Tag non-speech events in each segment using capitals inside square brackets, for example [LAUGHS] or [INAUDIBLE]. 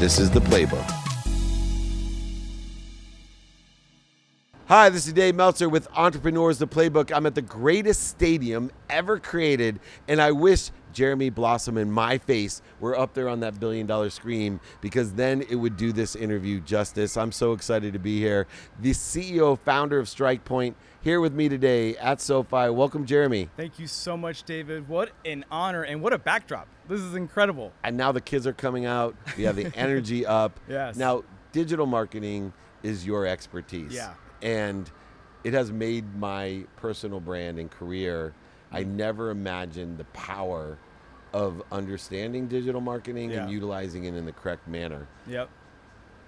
This is the playbook. Hi, this is Dave Meltzer with Entrepreneurs the Playbook. I'm at the greatest stadium ever created, and I wish Jeremy Blossom and my face were up there on that billion dollar screen because then it would do this interview justice. I'm so excited to be here. The CEO, founder of StrikePoint, here with me today at SoFi. Welcome, Jeremy. Thank you so much, David. What an honor and what a backdrop. This is incredible. And now the kids are coming out. We have the energy up. [LAUGHS] Yes. Now, digital marketing is your expertise. Yeah. And it has made my personal brand and career. I mm. never imagined the power of understanding digital marketing Yeah. and utilizing it in the correct manner. Yep.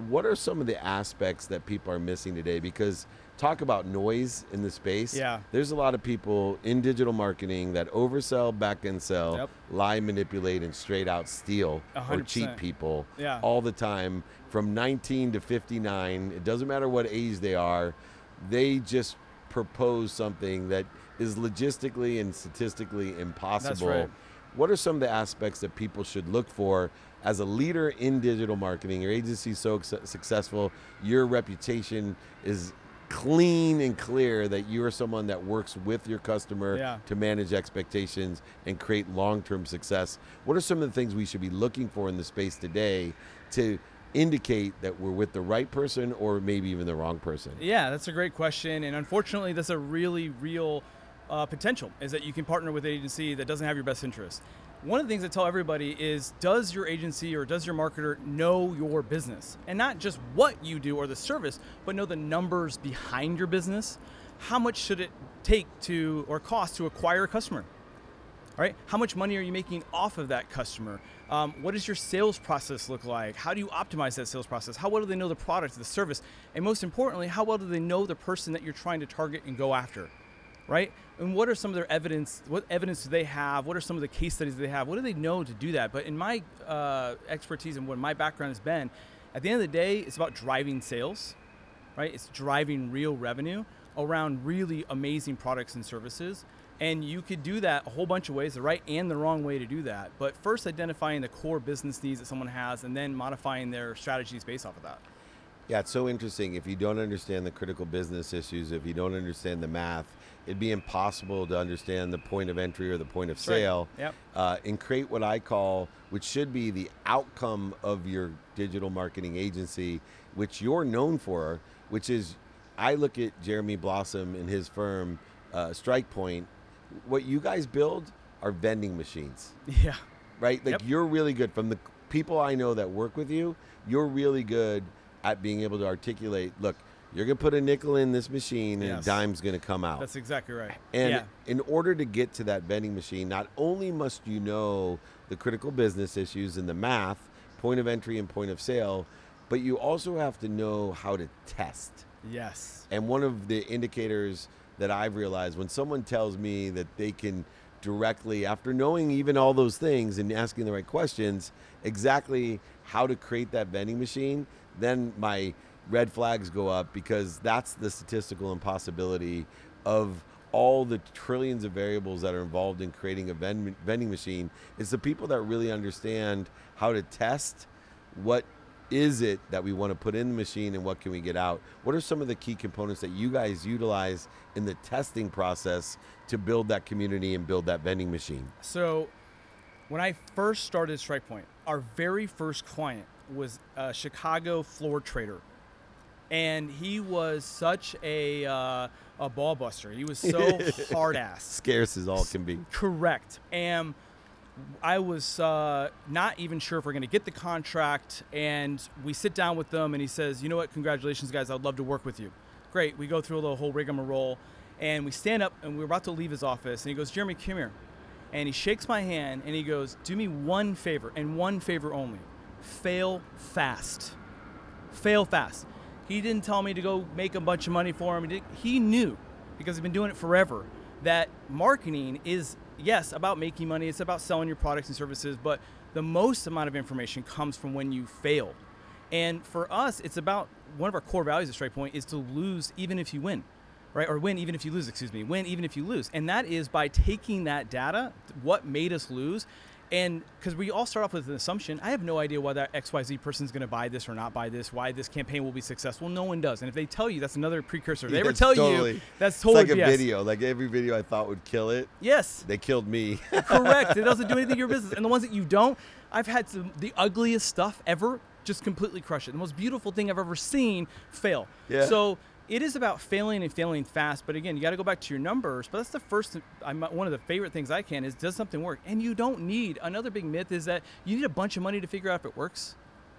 What are some of the aspects that people are missing today? Because talk about noise in the space. Yeah. There's a lot of people in digital marketing that oversell, back end sell, Yep. lie, manipulate, and straight out steal A or cheat people Yeah. all the time from 19 to 59. It doesn't matter what age they are. They just propose something that is logistically and statistically impossible. What are some of the aspects that people should look for as a leader in digital marketing? Your agency is so successful, your reputation is clean and clear that you are someone that works with your customer Yeah. to manage expectations and create long-term success. What are some of the things we should be looking for in the space today to indicate that we're with the right person or maybe even the wrong person? Yeah, that's a great question. And unfortunately, that's a really real uh, potential is that you can partner with an agency that doesn't have your best interest. One of the things I tell everybody is does your agency or does your marketer know your business? And not just what you do or the service, but know the numbers behind your business. How much should it take to or cost to acquire a customer? All right, how much money are you making off of that customer? Um, what does your sales process look like? How do you optimize that sales process? How well do they know the product, the service, and most importantly, how well do they know the person that you're trying to target and go after? Right? And what are some of their evidence? What evidence do they have? What are some of the case studies they have? What do they know to do that? But in my uh, expertise and what my background has been, at the end of the day, it's about driving sales, right? It's driving real revenue around really amazing products and services. And you could do that a whole bunch of ways, the right and the wrong way to do that. But first, identifying the core business needs that someone has, and then modifying their strategies based off of that. Yeah, it's so interesting. If you don't understand the critical business issues, if you don't understand the math, it'd be impossible to understand the point of entry or the point of right. sale Yep. uh, and create what I call, which should be the outcome of your digital marketing agency, which you're known for, which is I look at Jeremy Blossom and his firm, uh, Strike Point. What you guys build are vending machines [LAUGHS] Yeah. right? Like Yep. you're really good from the people I know that work with you. You're really good at being able to articulate. Look, you're gonna put a nickel in this machine, and Yes. a dime's gonna come out. That's exactly right. and yeah. in order to get to that vending machine, not only must you know the critical business issues and the math, point of entry and point of sale, but you also have to know how to test. Yes. And one of the indicators that I've realized when someone tells me that they can directly, after knowing even all those things and asking the right questions, exactly how to create that vending machine, then my red flags go up because that's the statistical impossibility of all the trillions of variables that are involved in creating a vend- vending machine. It's the people that really understand how to test what is it that we want to put in the machine and what can we get out? What are some of the key components that you guys utilize in the testing process to build that community and build that vending machine? So, when I first started StrikePoint, our very first client was a Chicago floor trader, and he was such a uh, a ball buster. He was so [LAUGHS] hard ass. Scarce as all can be. Correct. And I was uh, not even sure if we're going to get the contract. And we sit down with them, and he says, "You know what? Congratulations, guys. I'd love to work with you." Great. We go through the whole rigmarole, and we stand up, and we're about to leave his office, and he goes, "Jeremy, come here." And he shakes my hand, and he goes, "Do me one favor, and one favor only. Fail fast. Fail fast." He didn't tell me to go make a bunch of money for him. He, knew because he's been doing it forever that marketing is yes about making money it's about selling your products and services but the most amount of information comes from when you fail. And for us it's about one of our core values at strike point is to lose even if you win right? Or win even if you lose excuse me win even if you lose. And that is by taking that data what made us lose And because we all start off with an assumption, I have no idea why that XYZ person is going to buy this or not buy this, why this campaign will be successful. No one does. And if they tell you, that's another precursor. If they ever tell totally- you, that's It's totally like a video. Like every video I thought would kill it, Yes. they killed me. [LAUGHS] Correct. It doesn't do anything to your business. And the ones that you don't, I've had some the ugliest stuff ever just completely crush it. The most beautiful thing I've ever seen fail. Yeah. So it is about failing and failing fast. But again, you got to go back to your numbers. But that's the first. I'm one of the favorite things I can is does something work? And you don't need another big myth is that you need a bunch of money to figure out if it works.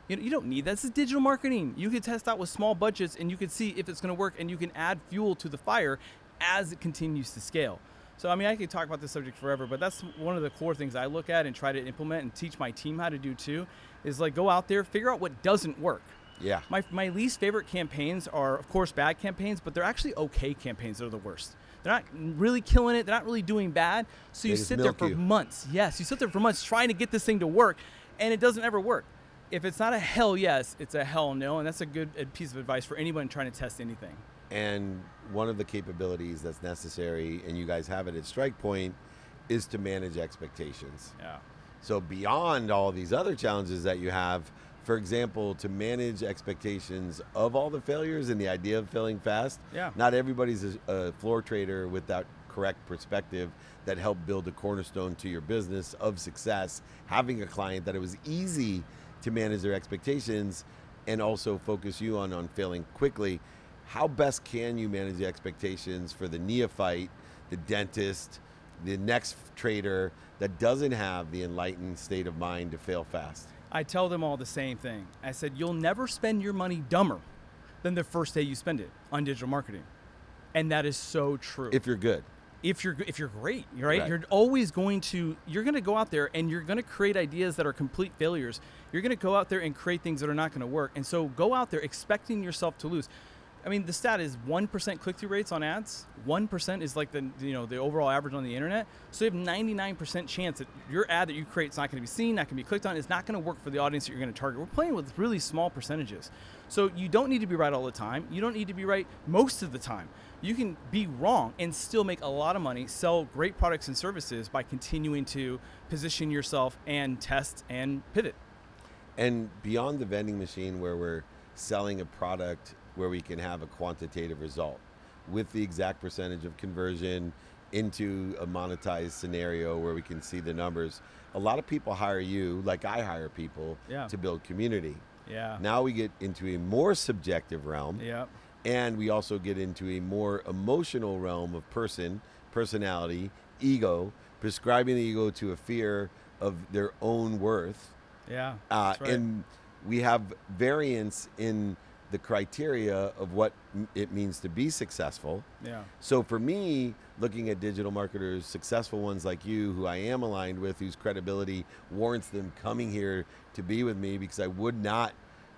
You, know, you don't need that. This is digital marketing. You can test out with small budgets and you can see if it's going to work and you can add fuel to the fire as it continues to scale. So, I mean, I could talk about this subject forever, but that's one of the core things I look at and try to implement and teach my team how to do too is like go out there, figure out what doesn't work. Yeah. My, my least favorite campaigns are, of course, bad campaigns, but they're actually okay campaigns that are the worst. They're not really killing it. They're not really doing bad. So They you sit there for you. months. Yes, you sit there for months trying to get this thing to work, and it doesn't ever work. If it's not a hell yes, it's a hell no, and that's a good piece of advice for anyone trying to test anything. And one of the capabilities that's necessary, and you guys have it at Strike Point, is to manage expectations. Yeah. So beyond all these other challenges that you have, for example, to manage expectations of all the failures and the idea of failing fast. Yeah. Not everybody's a, a floor trader with that correct perspective that helped build a cornerstone to your business of success. Having a client that it was easy to manage their expectations and also focus you on on failing quickly. How best can you manage the expectations for the neophyte, the dentist, the next trader that doesn't have the enlightened state of mind to fail fast? I tell them all the same thing. I said, you'll never spend your money dumber than the first day you spend it on digital marketing. And that is so true. If you're good. if you're if you're great, right? Right. You're always going to you're going to go out there and you're going to create ideas that are complete failures. You're going to go out there and create things that are not going to work. And so go out there expecting yourself to lose. I mean, the stat is 1% click-through rates on ads. 1% is like the you know, the overall average on the internet. So you have 99% chance that your ad that you create is not going to be seen, not going to be clicked on, is not going to work for the audience that you're going to target. We're playing with really small percentages. So you don't need to be right all the time. You don't need to be right most of the time. You can be wrong and still make a lot of money, sell great products and services by continuing to position yourself and test and pivot. And beyond the vending machine where we're selling a product where we can have a quantitative result with the exact percentage of conversion into a monetized scenario where we can see the numbers. A lot of people hire you, like I hire people, Yeah. to build community. Yeah. Now we get into a more subjective realm. Yeah. And we also get into a more emotional realm of person, personality, ego, prescribing the ego to a fear of their own worth. Yeah. Uh, right. And we have variance in the criteria of what it means to be successful. yeah. So for me, looking at digital marketers, successful ones like you, who I am aligned with, whose credibility warrants them coming here to be with me because I would not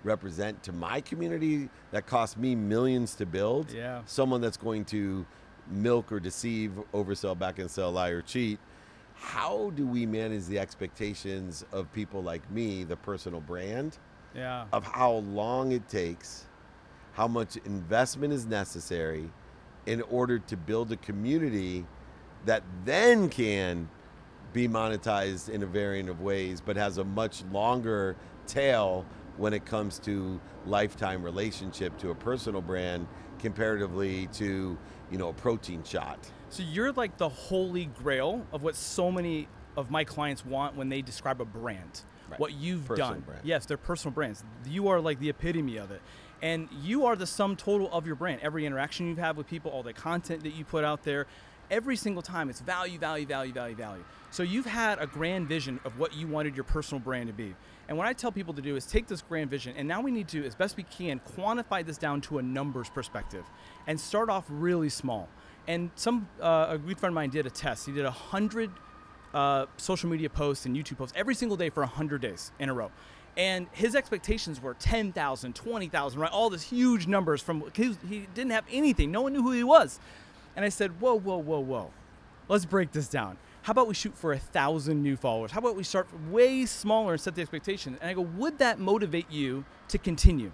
represent to my community that cost me millions to build Yeah. someone that's going to milk or deceive, oversell, back and sell, lie or cheat. How do we manage the expectations of people like me, the personal brand, Yeah. of how long it takes, how much investment is necessary in order to build a community that then can be monetized in a variant of ways, but has a much longer tail when it comes to lifetime relationship to a personal brand comparatively to you know a protein shot. So you're like the holy grail of what so many of my clients want when they describe a brand. Right. What you've Personal done. brand. Yes, they're personal brands. You are like the epitome of it. And you are the sum total of your brand. Every interaction you have with people, all the content that you put out there, every single time it's value, value, value, value, value. So you've had a grand vision of what you wanted your personal brand to be. And what I tell people to do is take this grand vision, and now we need to, as best we can, quantify this down to a numbers perspective, and start off really small. And some uh, a good friend of mine did a test. He did a hundred uh, social media posts and YouTube posts every single day for 100 days in a row. And his expectations were 10,000, 20,000, right? All these huge numbers from, he, he didn't have anything. No one knew who he was. And I said, whoa, whoa, whoa, whoa. Let's break this down. How about we shoot for a thousand new followers? How about we start way smaller and set the expectation? And I go, would that motivate you to continue?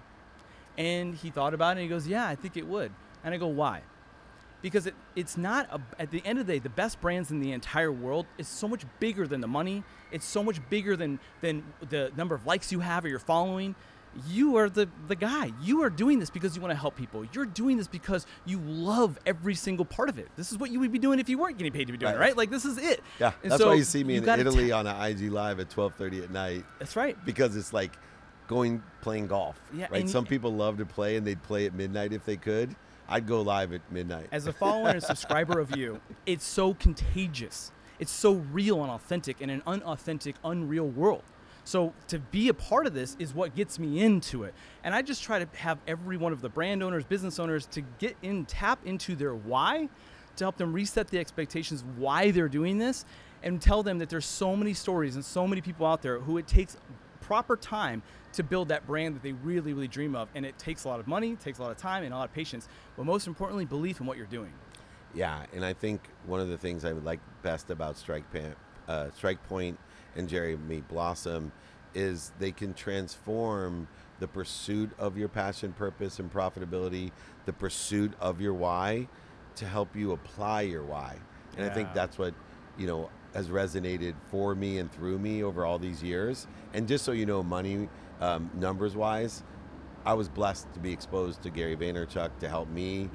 And he thought about it and he goes, yeah, I think it would. And I go, why? Because it, it's not a, at the end of the day the best brands in the entire world is so much bigger than the money it's so much bigger than than the number of likes you have or your following you are the the guy you are doing this because you want to help people you're doing this because you love every single part of it this is what you would be doing if you weren't getting paid to be doing Right. it right like this is it Yeah, And that's so why you see me in Italy ta- on an IG live at 12:30 at night that's right because it's like going playing golf. Yeah, right. Some people love to play and they'd play at midnight if they could. I'd go live at midnight. as a follower and a subscriber of you, it's so contagious. It's so real and authentic in an unauthentic, unreal world. So to be a part of this is what gets me into it. And I just try to have every one of the brand owners, business owners to get in, tap into their why, to help them reset the expectations why they're doing this, and tell them that there's so many stories and so many people out there who it takes proper time to build that brand that they really, really dream of. And it takes a lot of money, takes a lot of time, and a lot of patience. But most importantly, belief in what you're doing. Yeah, and I think one of the things I would like best about Strike, Pan, uh, Strike Point and Jeremy Blossom is they can transform the pursuit of your passion, purpose, and profitability, the pursuit of your why, to help you apply your why. And I think that's what you know has resonated for me and through me over all these years. And just so you know, money um, numbers wise, I was blessed to be exposed to Gary Vaynerchuk to help me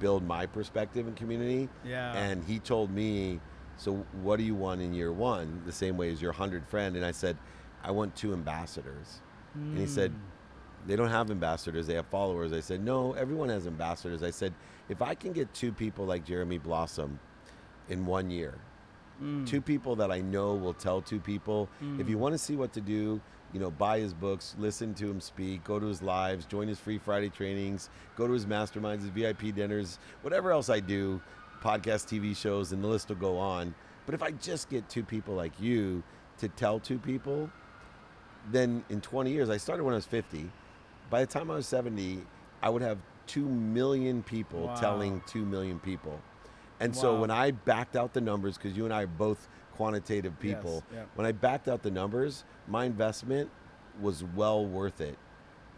build my perspective and community. Yeah. And he told me, So, what do you want in year one? The same way as your 100 friend. And I said, I want two ambassadors. And he said, They don't have ambassadors, they have followers. I said, No, everyone has ambassadors. I said, If I can get two people like Jeremy Blossom in one year, Mm. two people that I know will tell two people. If you mm. want to see what to do, you know, buy his books, listen to him speak, go to his lives, join his free Friday trainings, go to his masterminds, his VIP dinners, whatever else I do, podcast, TV shows, and the list will go on. But if I just get two people like you to tell two people, then in 20 years, I started when I was 50. By the time I was 70, I would have 2 million people Wow. telling 2 million people. And so when I backed out the numbers, because you and I are both quantitative people, Yes, when I backed out the numbers, my investment was well worth it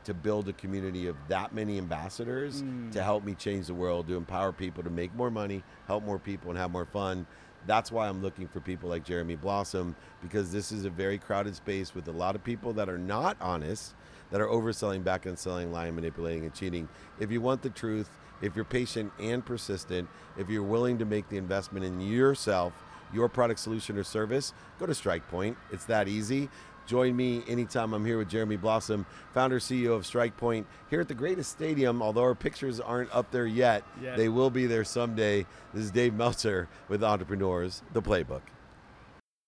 to build a community of that many ambassadors Mm. to help me change the world, to empower people to make more money, help more people, and have more fun. That's why I'm looking for people like Jeremy Blossom because this is a very crowded space with a lot of people that are not honest, that are overselling, back and selling, lying, manipulating, and cheating. If you want the truth, if you're patient and persistent, if you're willing to make the investment in yourself, your product, solution, or service, go to StrikePoint. It's that easy. Join me anytime I'm here with Jeremy Blossom, founder CEO of StrikePoint, here at the greatest stadium. Although our pictures aren't up there yet, Yet. they will be there someday. This is Dave Meltzer with Entrepreneurs, the Playbook.